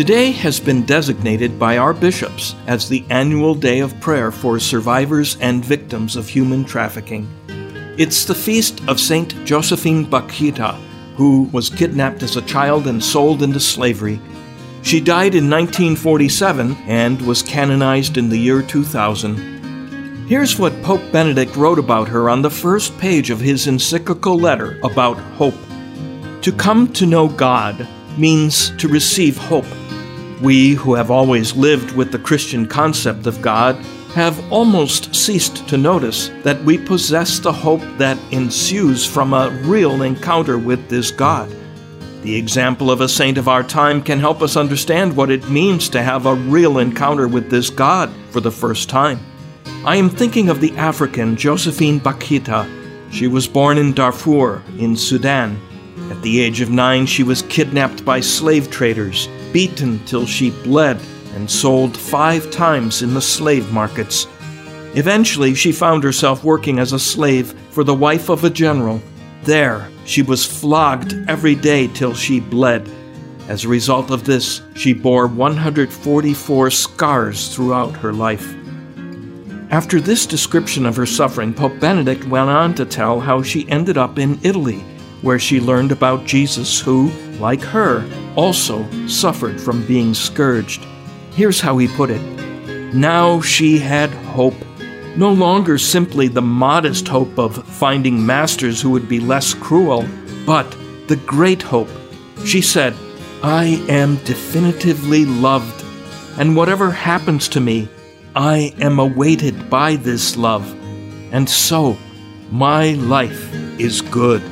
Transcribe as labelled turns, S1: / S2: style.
S1: Today has been designated by our bishops as the annual day of prayer for survivors and victims of human trafficking. It's the feast of Saint Josephine Bakhita, who was kidnapped as a child and sold into slavery. She died in 1947 and was canonized in the year 2000. Here's what Pope Benedict wrote about her on the first page of his encyclical letter about hope. To come to know God means to receive hope. We, who have always lived with the Christian concept of God, have almost ceased to notice that we possess the hope that ensues from a real encounter with this God. The example of a saint of our time can help us understand what it means to have a real encounter with this God for the first time. I am thinking of the African Josephine Bakhita. She was born in Darfur, in Sudan. At the age of nine, she was kidnapped by slave traders, beaten till she bled, and sold five times in the slave markets. Eventually, she found herself working as a slave for the wife of a general. There, she was flogged every day till she bled. As a result of this, she bore 144 scars throughout her life. After this description of her suffering, Pope Benedict went on to tell how she ended up in Italy, where she learned about Jesus, who, like her, also suffered from being scourged. Here's how he put it Now she had hope, no longer simply the modest hope of finding masters who would be less cruel, but the great hope. She said, I am definitively loved, and whatever happens to me, I am awaited by this love, and so my life is good.